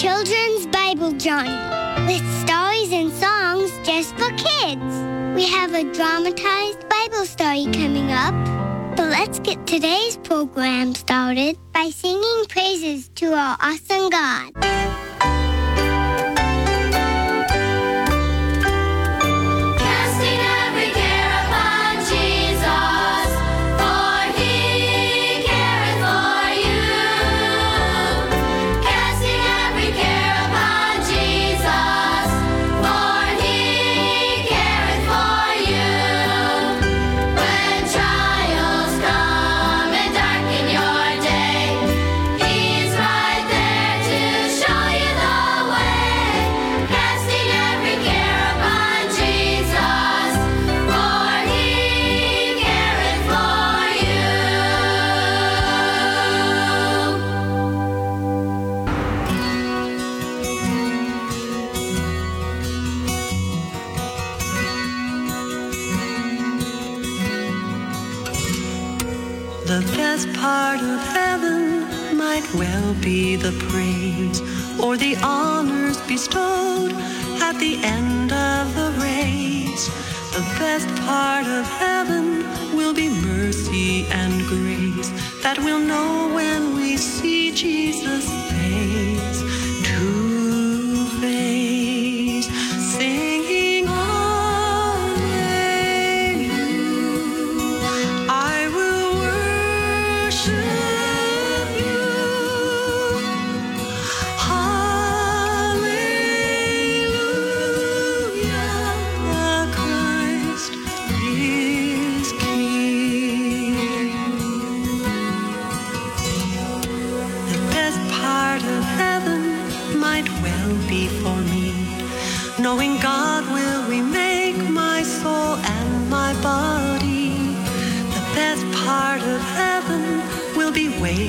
Children's Bible Journey with stories and songs just for kids. We have a dramatized Bible story coming up. But let's get today's program started by singing praises to our awesome God. At the end of the race. The best part of heaven will be mercy and grace that we'll know when we see Jesus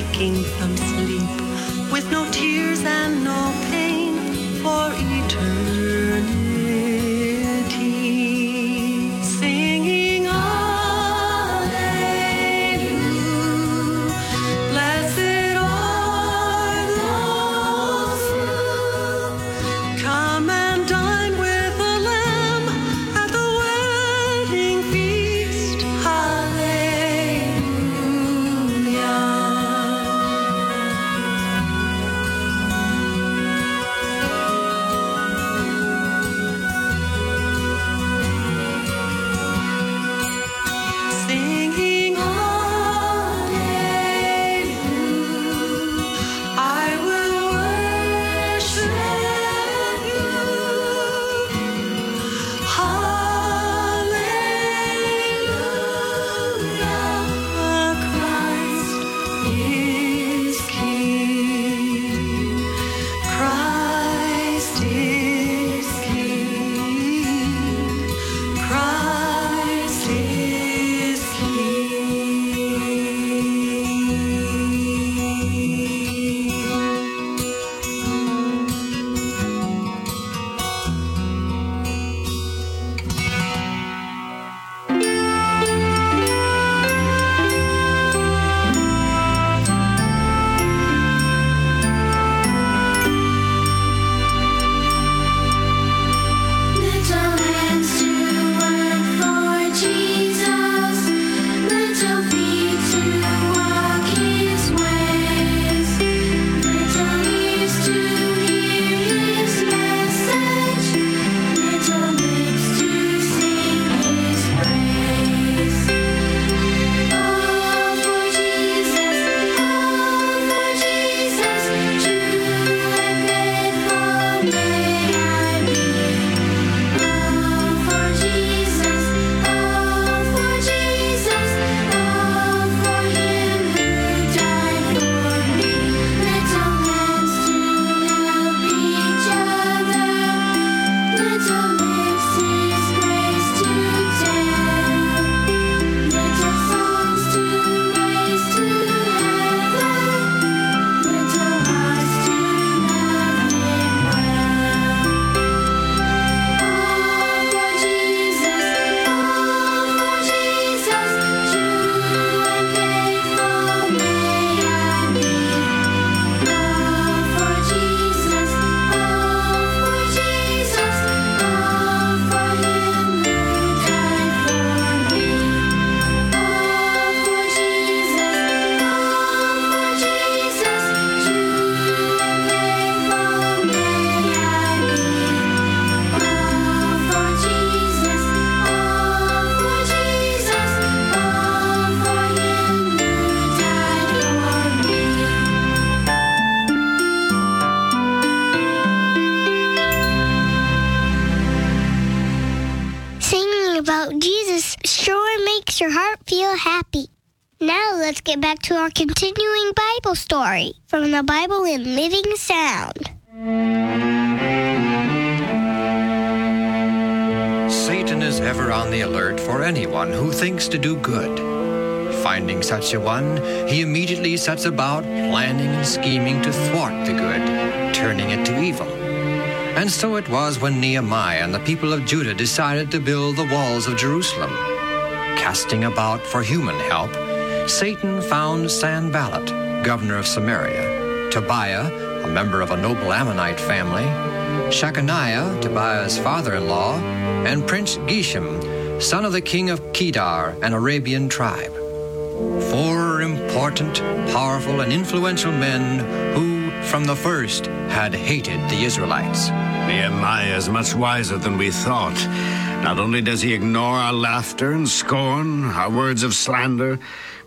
waking from sleep our continuing Bible story from the Bible in Living Sound. Satan is ever on the alert for anyone who thinks to do good. Finding such a one, he immediately sets about planning and scheming to thwart the good, turning it to evil. And so it was when Nehemiah and the people of Judah decided to build the walls of Jerusalem. Casting about for human help, Satan found Sanballat, governor of Samaria, Tobiah, a member of a noble Ammonite family, Shechaniah, Tobiah's father-in-law, and Prince Geshem, son of the king of Kedar, an Arabian tribe. Four important, powerful, and influential men who, from the first, had hated the Israelites. Nehemiah is much wiser than we thought. Not only does he ignore our laughter and scorn, our words of slander,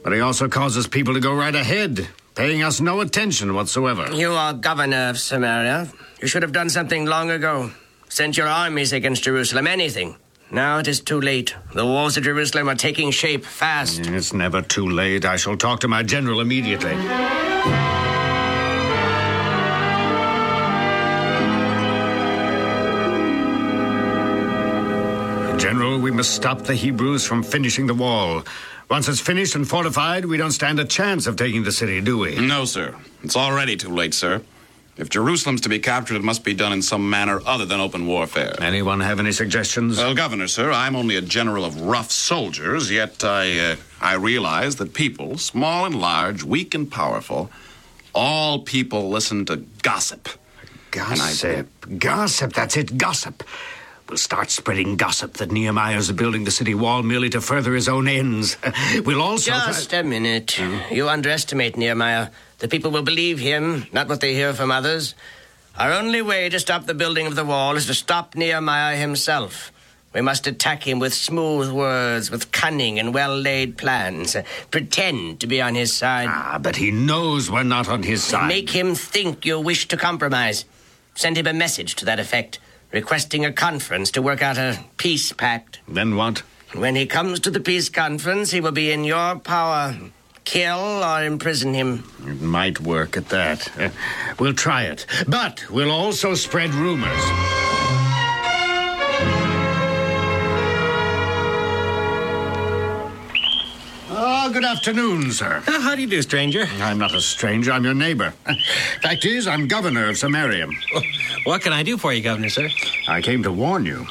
but he also causes people to go right ahead, paying us no attention whatsoever. You are governor of Samaria. You should have done something long ago. Sent your armies against Jerusalem, anything. Now it is too late. The walls of Jerusalem are taking shape fast. Mm, it's never too late. I shall talk to my general immediately. General, we must stop the Hebrews from finishing the wall. Once it's finished and fortified, we don't stand a chance of taking the city, do we? No, sir. It's already too late, sir. If Jerusalem's to be captured, it must be done in some manner other than open warfare. Anyone have any suggestions? Well, Governor, sir, I'm only a general of rough soldiers, yet I, uh, I realize that people, small and large, weak and powerful, all people listen to gossip. Gossip. Gossip, that's it, gossip. We'll start spreading gossip that Nehemiah's building the city wall merely to further his own ends. We'll also. Just a minute. You underestimate Nehemiah. The people will believe him, not what they hear from others. Our only way to stop the building of the wall is to stop Nehemiah himself. We must attack him with smooth words, with cunning and well laid plans. Pretend to be on his side. Ah, but he knows we're not on his side. Make him think you wish to compromise. Send him a message to that effect, requesting a conference to work out a peace pact. Then what? When he comes to the peace conference, he will be in your power. Kill or imprison him. It might work at that. Uh, we'll try it. But we'll also spread rumors. Oh, good afternoon, sir. Uh, how do you do, stranger? I'm not a stranger, I'm your neighbor. Fact is, I'm governor of Samaria. What can I do for you, Governor, sir? I came to warn you.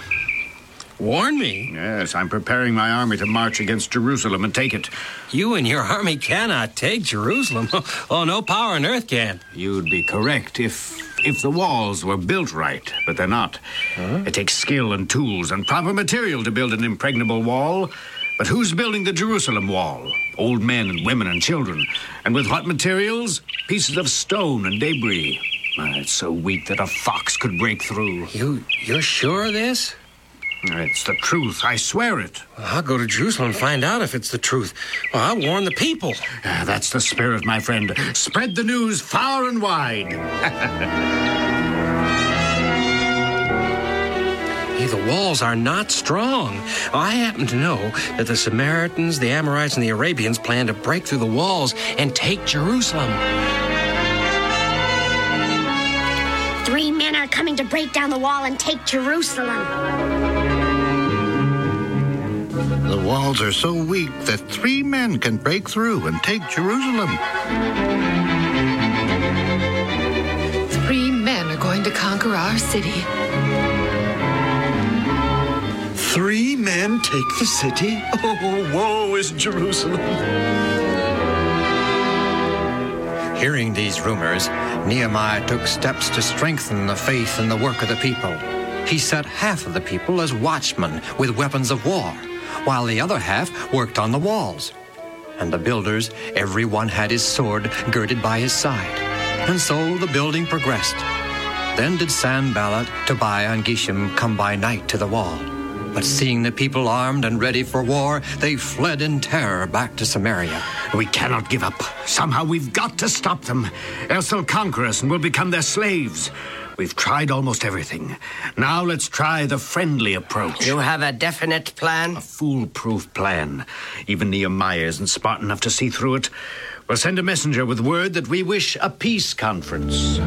Warn me. Yes, I'm preparing my army to march against Jerusalem and take it. You and your army cannot take Jerusalem. Oh, no power on earth can. You'd be correct if if the walls were built right, but they're not. It takes skill and tools and proper material to build an impregnable wall. But who's building the Jerusalem wall? Old men and women and children. And with what materials? Pieces of stone and debris. Ah, it's so weak that a fox could break through. You you're sure of this? It's the truth. I swear it. I'll go to Jerusalem and find out if it's the truth. Well, I'll warn the people. Ah, that's the spirit, my friend. Spread the news far and wide. Hey, the walls are not strong. I happen to know that the Samaritans, the Amorites, and the Arabians plan to break through the walls and take Jerusalem. Three men are coming to break down the wall and take Jerusalem. The walls are so weak that three men can break through and take Jerusalem. Three men are going to conquer our city. Three men take the city? Oh, woe is Jerusalem. Hearing these rumors, Nehemiah took steps to strengthen the faith and the work of the people. He set half of the people as watchmen with weapons of war, while the other half worked on the walls. And the builders, every one had his sword girded by his side. And so the building progressed. Then did Sanballat, Tobiah, and Geshem come by night to the wall. But seeing the people armed and ready for war, they fled in terror back to Samaria. We cannot give up. Somehow we've got to stop them, else they'll conquer us and we'll become their slaves. We've tried almost everything. Now let's try the friendly approach. You have a definite plan? A foolproof plan. Even Nehemiah isn't smart enough to see through it. We'll send a messenger with word that we wish a peace conference.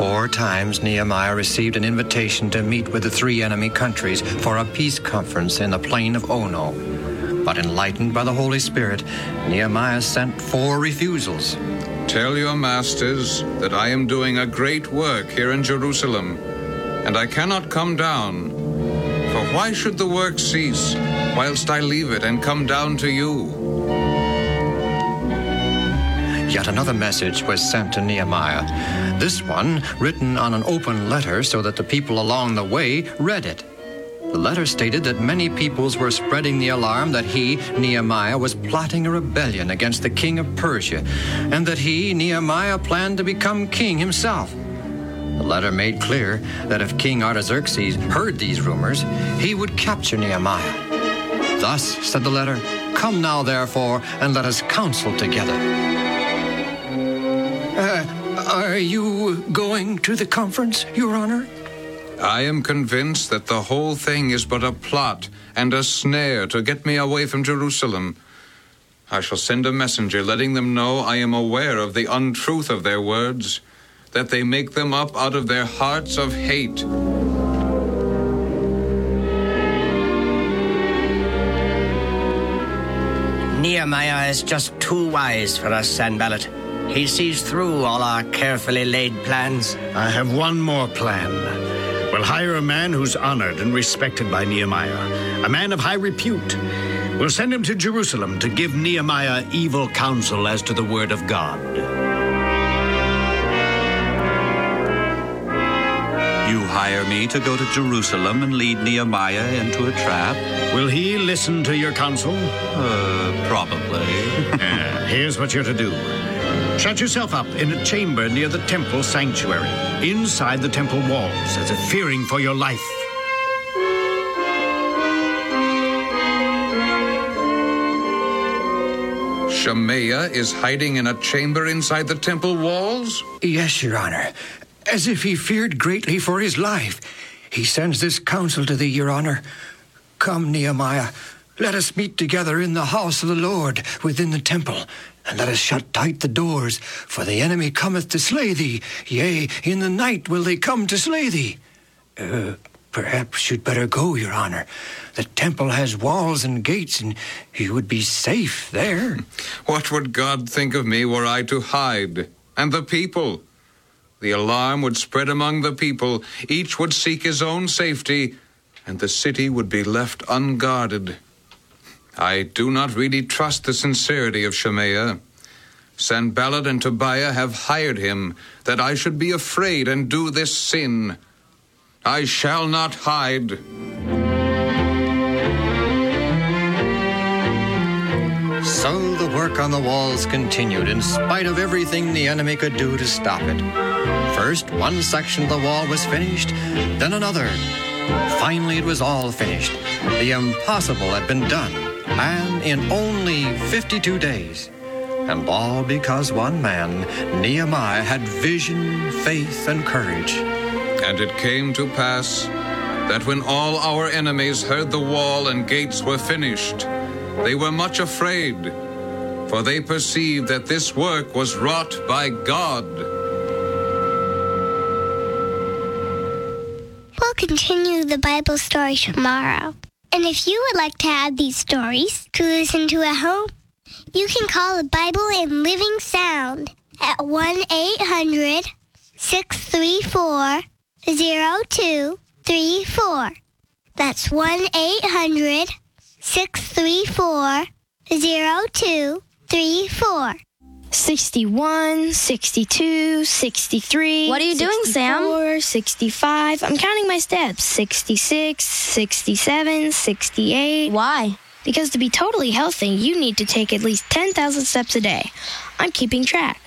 Four times Nehemiah received an invitation to meet with the three enemy countries for a peace conference in the plain of Ono. But enlightened by the Holy Spirit, Nehemiah sent four refusals. Tell your masters that I am doing a great work here in Jerusalem, and I cannot come down. For why should the work cease whilst I leave it and come down to you? Yet another message was sent to Nehemiah. This one written on an open letter so that the people along the way read it. The letter stated that many peoples were spreading the alarm that he, Nehemiah, was plotting a rebellion against the king of Persia, and that he, Nehemiah, planned to become king himself. The letter made clear that if King Artaxerxes heard these rumors, he would capture Nehemiah. Thus, said the letter, Come now, therefore, and let us counsel together. Are you going to the conference, Your Honor? I am convinced that the whole thing is but a plot and a snare to get me away from Jerusalem. I shall send a messenger letting them know I am aware of the untruth of their words, that they make them up out of their hearts of hate. Nehemiah is just too wise for us, Sanballat. He sees through all our carefully laid plans. I have one more plan. We'll hire a man who's honored and respected by Nehemiah, a man of high repute. We'll send him to Jerusalem to give Nehemiah evil counsel as to the word of God. You hire me to go to Jerusalem and lead Nehemiah into a trap? Will he listen to your counsel? Uh, probably. Uh, here's what you're to do. Shut yourself up in a chamber near the temple sanctuary, inside the temple walls, as if fearing for your life. Shemaiah is hiding in a chamber inside the temple walls? Yes, Your Honor. As if he feared greatly for his life. He sends this counsel to thee, Your Honor. Come, Nehemiah, let us meet together in the house of the Lord within the temple, and let us shut tight the doors, for the enemy cometh to slay thee. Yea, in the night will they come to slay thee. Uh, perhaps you'd better go, Your Honor. The temple has walls and gates, and you would be safe there. What would God think of me were I to hide? And the people? The alarm would spread among the people, each would seek his own safety, and the city would be left unguarded. I do not really trust the sincerity of Shemaiah. Sanballat and Tobiah have hired him that I should be afraid and do this sin. I shall not hide. So the work on the walls continued in spite of everything the enemy could do to stop it. First, one section of the wall was finished, then another. Finally, it was all finished. The impossible had been done, and in only 52 days. And all because one man, Nehemiah, had vision, faith, and courage. And it came to pass that when all our enemies heard the wall and gates were finished, they were much afraid, for they perceived that this work was wrought by God. We'll continue the Bible story tomorrow. And if you would like to add these stories to listen to at home, you can call the Bible in Living Sound at 1 800 634 0234. That's 1 800 634 0234. 61, 62, 63. What are you doing, Sam? 64, 65. I'm counting my steps. 66, 67, 68. Why? Because to be totally healthy, you need to take at least 10,000 steps a day. I'm keeping track.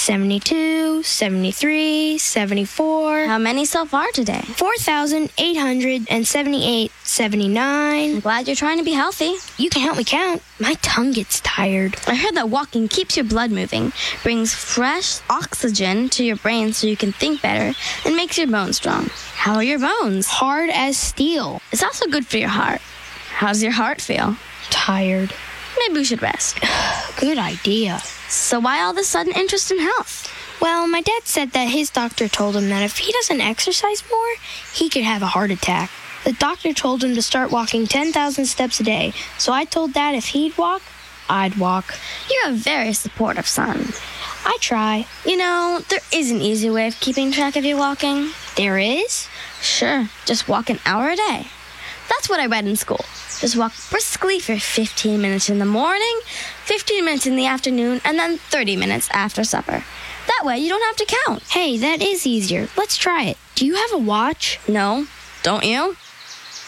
72, 73, 74. How many so far today? 4,878, 79. I'm glad you're trying to be healthy. You can help me count. My tongue gets tired. I heard that walking keeps your blood moving, brings fresh oxygen to your brain so you can think better, and makes your bones strong. How are your bones? Hard as steel. It's also good for your heart. How's your heart feel? Tired. Maybe we should rest. Good idea. So, why all this sudden interest in health? Well, my dad said that his doctor told him that if he doesn't exercise more, he could have a heart attack. The doctor told him to start walking 10,000 steps a day, so I told dad if he'd walk, I'd walk. You're a very supportive son. I try. You know, there is an easy way of keeping track of your walking. There is? Sure, just walk an hour a day. That's what I read in school. Just walk briskly for 15 minutes in the morning, 15 minutes in the afternoon, and then 30 minutes after supper. That way you don't have to count. Hey, that is easier. Let's try it. Do you have a watch? No. Don't you?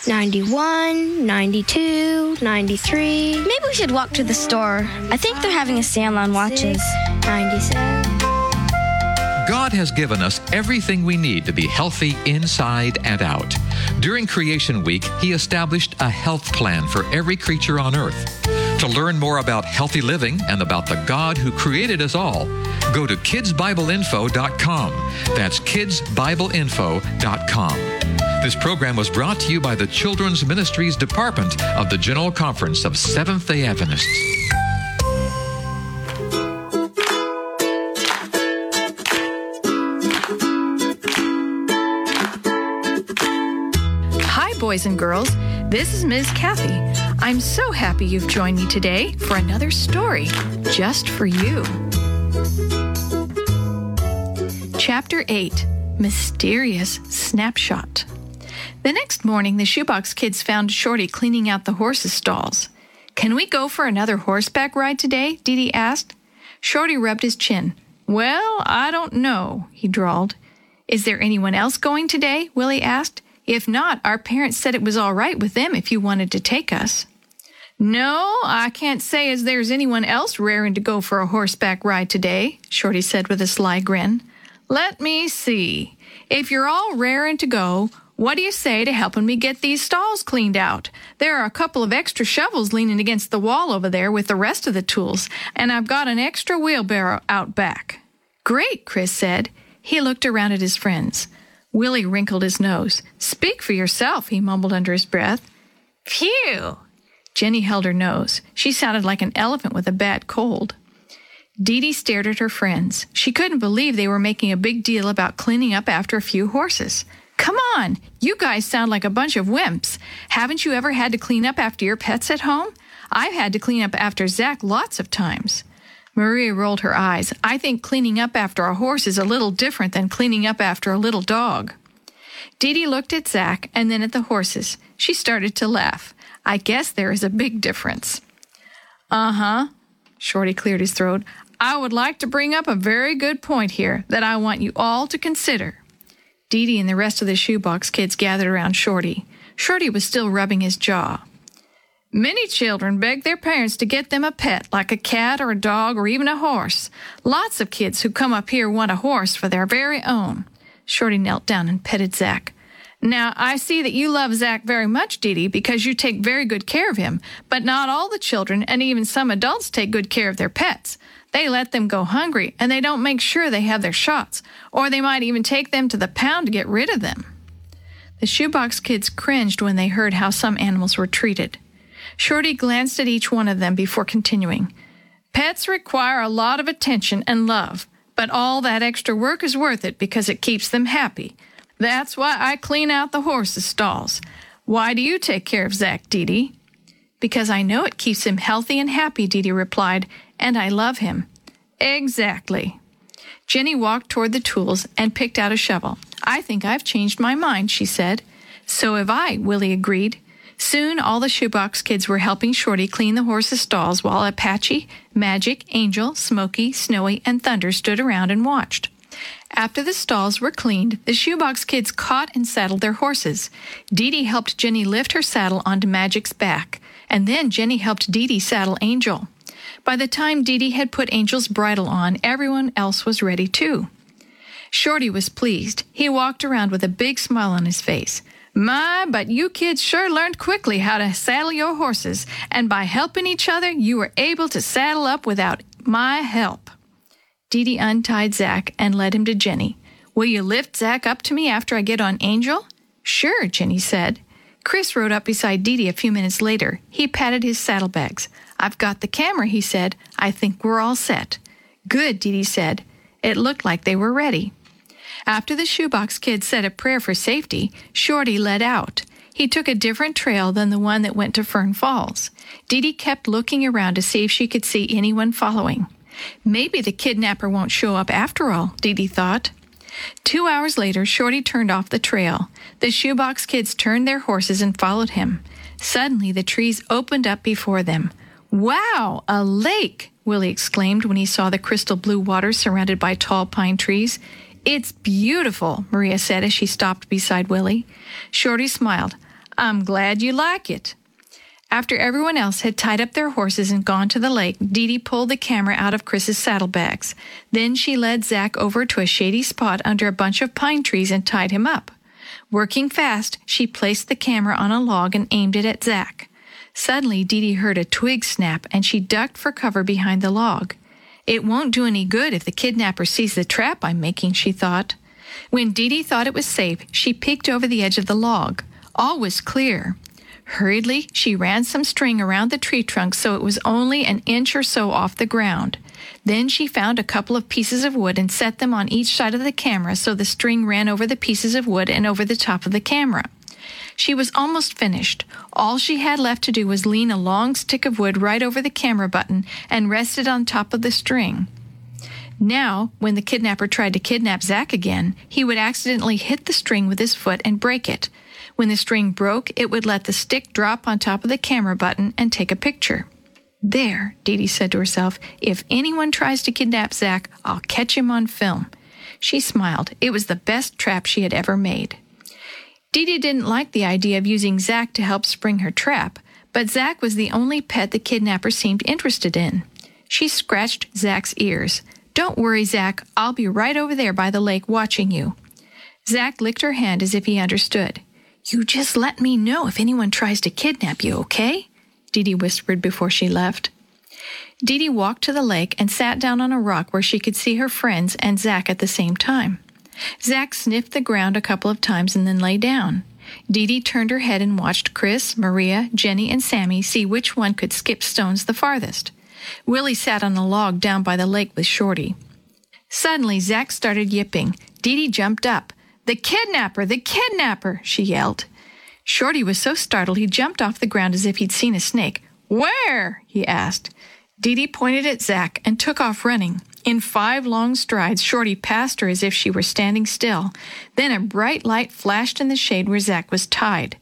91, 92, 93. Maybe we should walk to the store. I think they're having a sale on watches. 97. God has given us everything we need to be healthy inside and out. During Creation Week, He established a health plan for every creature on earth. To learn more about healthy living and about the God who created us all, go to kidsbibleinfo.com. That's kidsbibleinfo.com. This program was brought to you by the Children's Ministries Department of the General Conference of Seventh day Adventists. Boys and girls. This is Ms. Kathy. I'm so happy you've joined me today for another story just for you. Chapter 8 Mysterious Snapshot. The next morning, the shoebox kids found Shorty cleaning out the horses' stalls. Can we go for another horseback ride today? Dee Dee asked. Shorty rubbed his chin. Well, I don't know, he drawled. Is there anyone else going today? Willie asked. If not, our parents said it was all right with them if you wanted to take us. No, I can't say as there's anyone else raring to go for a horseback ride today, Shorty said with a sly grin. Let me see. If you're all raring to go, what do you say to helping me get these stalls cleaned out? There are a couple of extra shovels leaning against the wall over there with the rest of the tools, and I've got an extra wheelbarrow out back. Great, Chris said. He looked around at his friends. Willie wrinkled his nose. Speak for yourself, he mumbled under his breath. Phew! Jenny held her nose. She sounded like an elephant with a bad cold. Dee Dee stared at her friends. She couldn't believe they were making a big deal about cleaning up after a few horses. Come on, you guys sound like a bunch of wimps. Haven't you ever had to clean up after your pets at home? I've had to clean up after Zach lots of times. Maria rolled her eyes. I think cleaning up after a horse is a little different than cleaning up after a little dog. Dee looked at Zach and then at the horses. She started to laugh. I guess there is a big difference. Uh huh. Shorty cleared his throat. I would like to bring up a very good point here that I want you all to consider. Dee and the rest of the shoebox kids gathered around Shorty. Shorty was still rubbing his jaw. Many children beg their parents to get them a pet, like a cat or a dog or even a horse. Lots of kids who come up here want a horse for their very own. Shorty knelt down and petted Zach. Now, I see that you love Zach very much, Dee Dee, because you take very good care of him, but not all the children and even some adults take good care of their pets. They let them go hungry and they don't make sure they have their shots, or they might even take them to the pound to get rid of them. The shoebox kids cringed when they heard how some animals were treated. Shorty glanced at each one of them before continuing. Pets require a lot of attention and love, but all that extra work is worth it because it keeps them happy. That's why I clean out the horses' stalls. Why do you take care of Zach, Dee Dee? Because I know it keeps him healthy and happy, Dee Dee replied, and I love him. Exactly. Jenny walked toward the tools and picked out a shovel. I think I've changed my mind, she said. So have I, Willie agreed. Soon all the shoebox kids were helping Shorty clean the horses' stalls while Apache, Magic, Angel, Smoky, Snowy, and Thunder stood around and watched. After the stalls were cleaned, the shoebox kids caught and saddled their horses. Dee Dee helped Jenny lift her saddle onto Magic's back, and then Jenny helped Dee Dee saddle Angel. By the time Dee Dee had put Angel's bridle on, everyone else was ready too. Shorty was pleased. He walked around with a big smile on his face. My, but you kids sure learned quickly how to saddle your horses, and by helping each other, you were able to saddle up without my help. Dee Dee untied Zack and led him to Jenny. Will you lift Zack up to me after I get on Angel? Sure, Jenny said. Chris rode up beside Dee Dee a few minutes later. He patted his saddlebags. I've got the camera, he said. I think we're all set. Good, Dee Dee said. It looked like they were ready. After the shoebox kid said a prayer for safety, Shorty led out. He took a different trail than the one that went to Fern Falls. Dee Dee kept looking around to see if she could see anyone following. Maybe the kidnapper won't show up after all, Dee Dee thought. Two hours later, Shorty turned off the trail. The shoebox kids turned their horses and followed him. Suddenly, the trees opened up before them. Wow, a lake! Willie exclaimed when he saw the crystal blue water surrounded by tall pine trees. It's beautiful, Maria said as she stopped beside Willie. Shorty smiled. I'm glad you like it. After everyone else had tied up their horses and gone to the lake, Dee Dee pulled the camera out of Chris's saddlebags. Then she led Zack over to a shady spot under a bunch of pine trees and tied him up. Working fast, she placed the camera on a log and aimed it at Zack. Suddenly, Dee Dee heard a twig snap and she ducked for cover behind the log. It won't do any good if the kidnapper sees the trap I'm making, she thought. When Dee Dee thought it was safe, she peeked over the edge of the log. All was clear. Hurriedly, she ran some string around the tree trunk so it was only an inch or so off the ground. Then she found a couple of pieces of wood and set them on each side of the camera so the string ran over the pieces of wood and over the top of the camera. She was almost finished. All she had left to do was lean a long stick of wood right over the camera button and rest it on top of the string. Now, when the kidnapper tried to kidnap Zack again, he would accidentally hit the string with his foot and break it. When the string broke, it would let the stick drop on top of the camera button and take a picture. There, Dee Dee said to herself, if anyone tries to kidnap Zack, I'll catch him on film. She smiled. It was the best trap she had ever made. Dee Dee didn't like the idea of using Zack to help spring her trap, but Zack was the only pet the kidnapper seemed interested in. She scratched Zack's ears. Don't worry, Zack. I'll be right over there by the lake watching you. Zack licked her hand as if he understood. You just let me know if anyone tries to kidnap you, okay? Dee Dee whispered before she left. Dee Dee walked to the lake and sat down on a rock where she could see her friends and Zack at the same time. Zack sniffed the ground a couple of times and then lay down. Dee Dee turned her head and watched Chris, Maria, Jenny, and Sammy see which one could skip stones the farthest. Willie sat on a log down by the lake with Shorty. Suddenly, Zack started yipping. Dee Dee jumped up. The kidnapper! The kidnapper! she yelled. Shorty was so startled he jumped off the ground as if he'd seen a snake. Where? he asked. Dee Dee pointed at Zack and took off running. In five long strides, Shorty passed her as if she were standing still. Then a bright light flashed in the shade where Zack was tied.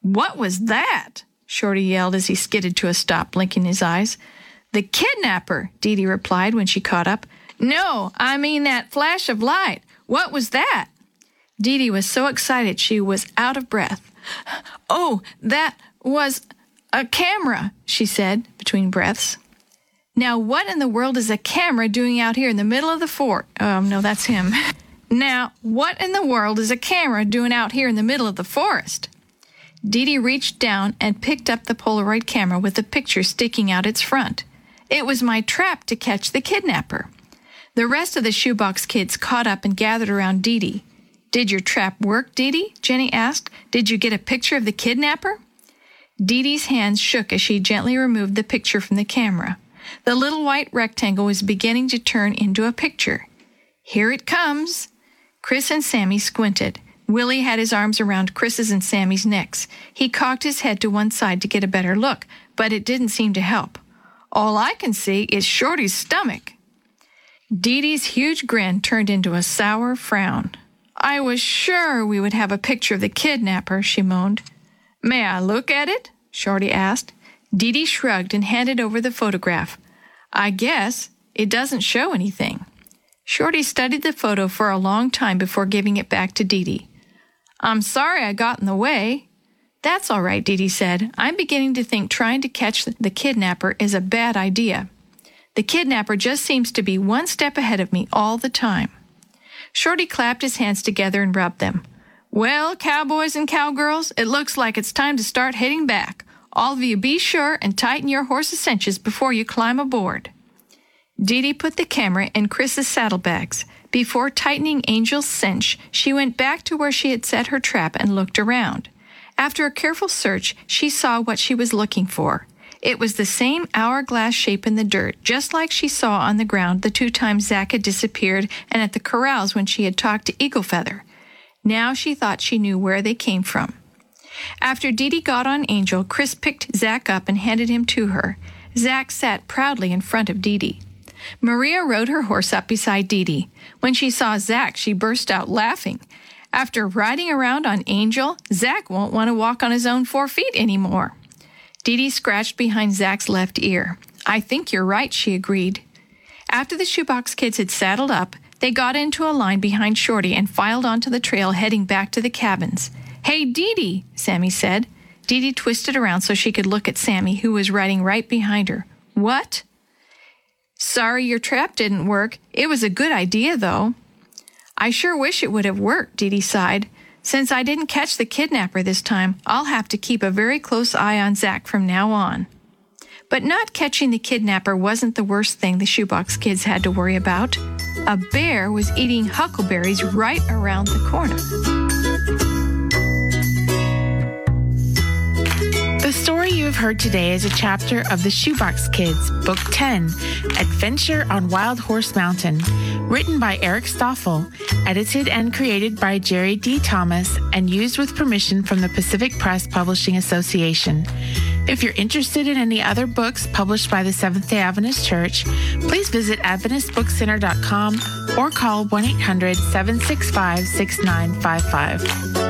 What was that? Shorty yelled as he skidded to a stop, blinking his eyes. The kidnapper, Dee Dee replied when she caught up. No, I mean that flash of light. What was that? Dee Dee was so excited she was out of breath. Oh, that was a camera, she said between breaths. Now, what in the world is a camera doing out here in the middle of the fort? Um, no, that's him. now, what in the world is a camera doing out here in the middle of the forest? Dee Dee reached down and picked up the Polaroid camera with the picture sticking out its front. It was my trap to catch the kidnapper. The rest of the shoebox kids caught up and gathered around Dee Dee. Did your trap work, Dee Dee? Jenny asked. Did you get a picture of the kidnapper? Dee Dee's hands shook as she gently removed the picture from the camera. The little white rectangle was beginning to turn into a picture. Here it comes. Chris and Sammy squinted. Willie had his arms around Chris's and Sammy's necks. He cocked his head to one side to get a better look, but it didn't seem to help. All I can see is Shorty's stomach. Dee Dee's huge grin turned into a sour frown. I was sure we would have a picture of the kidnapper, she moaned. May I look at it? Shorty asked. Dee Dee shrugged and handed over the photograph. I guess it doesn't show anything. Shorty studied the photo for a long time before giving it back to Dee Dee. I'm sorry I got in the way. That's all right, Dee Dee said. I'm beginning to think trying to catch the kidnapper is a bad idea. The kidnapper just seems to be one step ahead of me all the time. Shorty clapped his hands together and rubbed them. Well, cowboys and cowgirls, it looks like it's time to start heading back. All of you be sure and tighten your horse's cinches before you climb aboard. Dee Dee put the camera in Chris's saddlebags. Before tightening Angel's cinch, she went back to where she had set her trap and looked around. After a careful search, she saw what she was looking for. It was the same hourglass shape in the dirt, just like she saw on the ground the two times Zack had disappeared and at the corrals when she had talked to Eagle Feather. Now she thought she knew where they came from. After Dee Dee got on Angel, Chris picked Zack up and handed him to her. Zack sat proudly in front of Dee Dee. Maria rode her horse up beside Dee Dee. When she saw Zack, she burst out laughing. After riding around on Angel, Zack won't want to walk on his own four feet anymore. Dee Dee scratched behind Zack's left ear. I think you're right, she agreed. After the shoebox kids had saddled up, they got into a line behind Shorty and filed onto the trail heading back to the cabins. Hey, Dee Dee, Sammy said. Dee Dee twisted around so she could look at Sammy, who was riding right behind her. What? Sorry your trap didn't work. It was a good idea, though. I sure wish it would have worked, Dee Dee sighed. Since I didn't catch the kidnapper this time, I'll have to keep a very close eye on Zack from now on. But not catching the kidnapper wasn't the worst thing the shoebox kids had to worry about. A bear was eating huckleberries right around the corner. Story you have heard today is a chapter of The Shoebox Kids, Book 10, Adventure on Wild Horse Mountain, written by Eric Stoffle, edited and created by Jerry D. Thomas, and used with permission from the Pacific Press Publishing Association. If you're interested in any other books published by the Seventh day Adventist Church, please visit AdventistBookCenter.com or call 1 800 765 6955.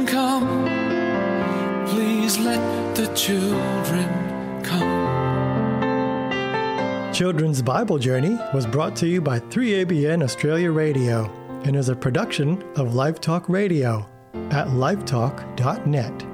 children come. Children's Bible Journey was brought to you by 3ABN Australia Radio and is a production of Live Talk Radio at livetalk.net.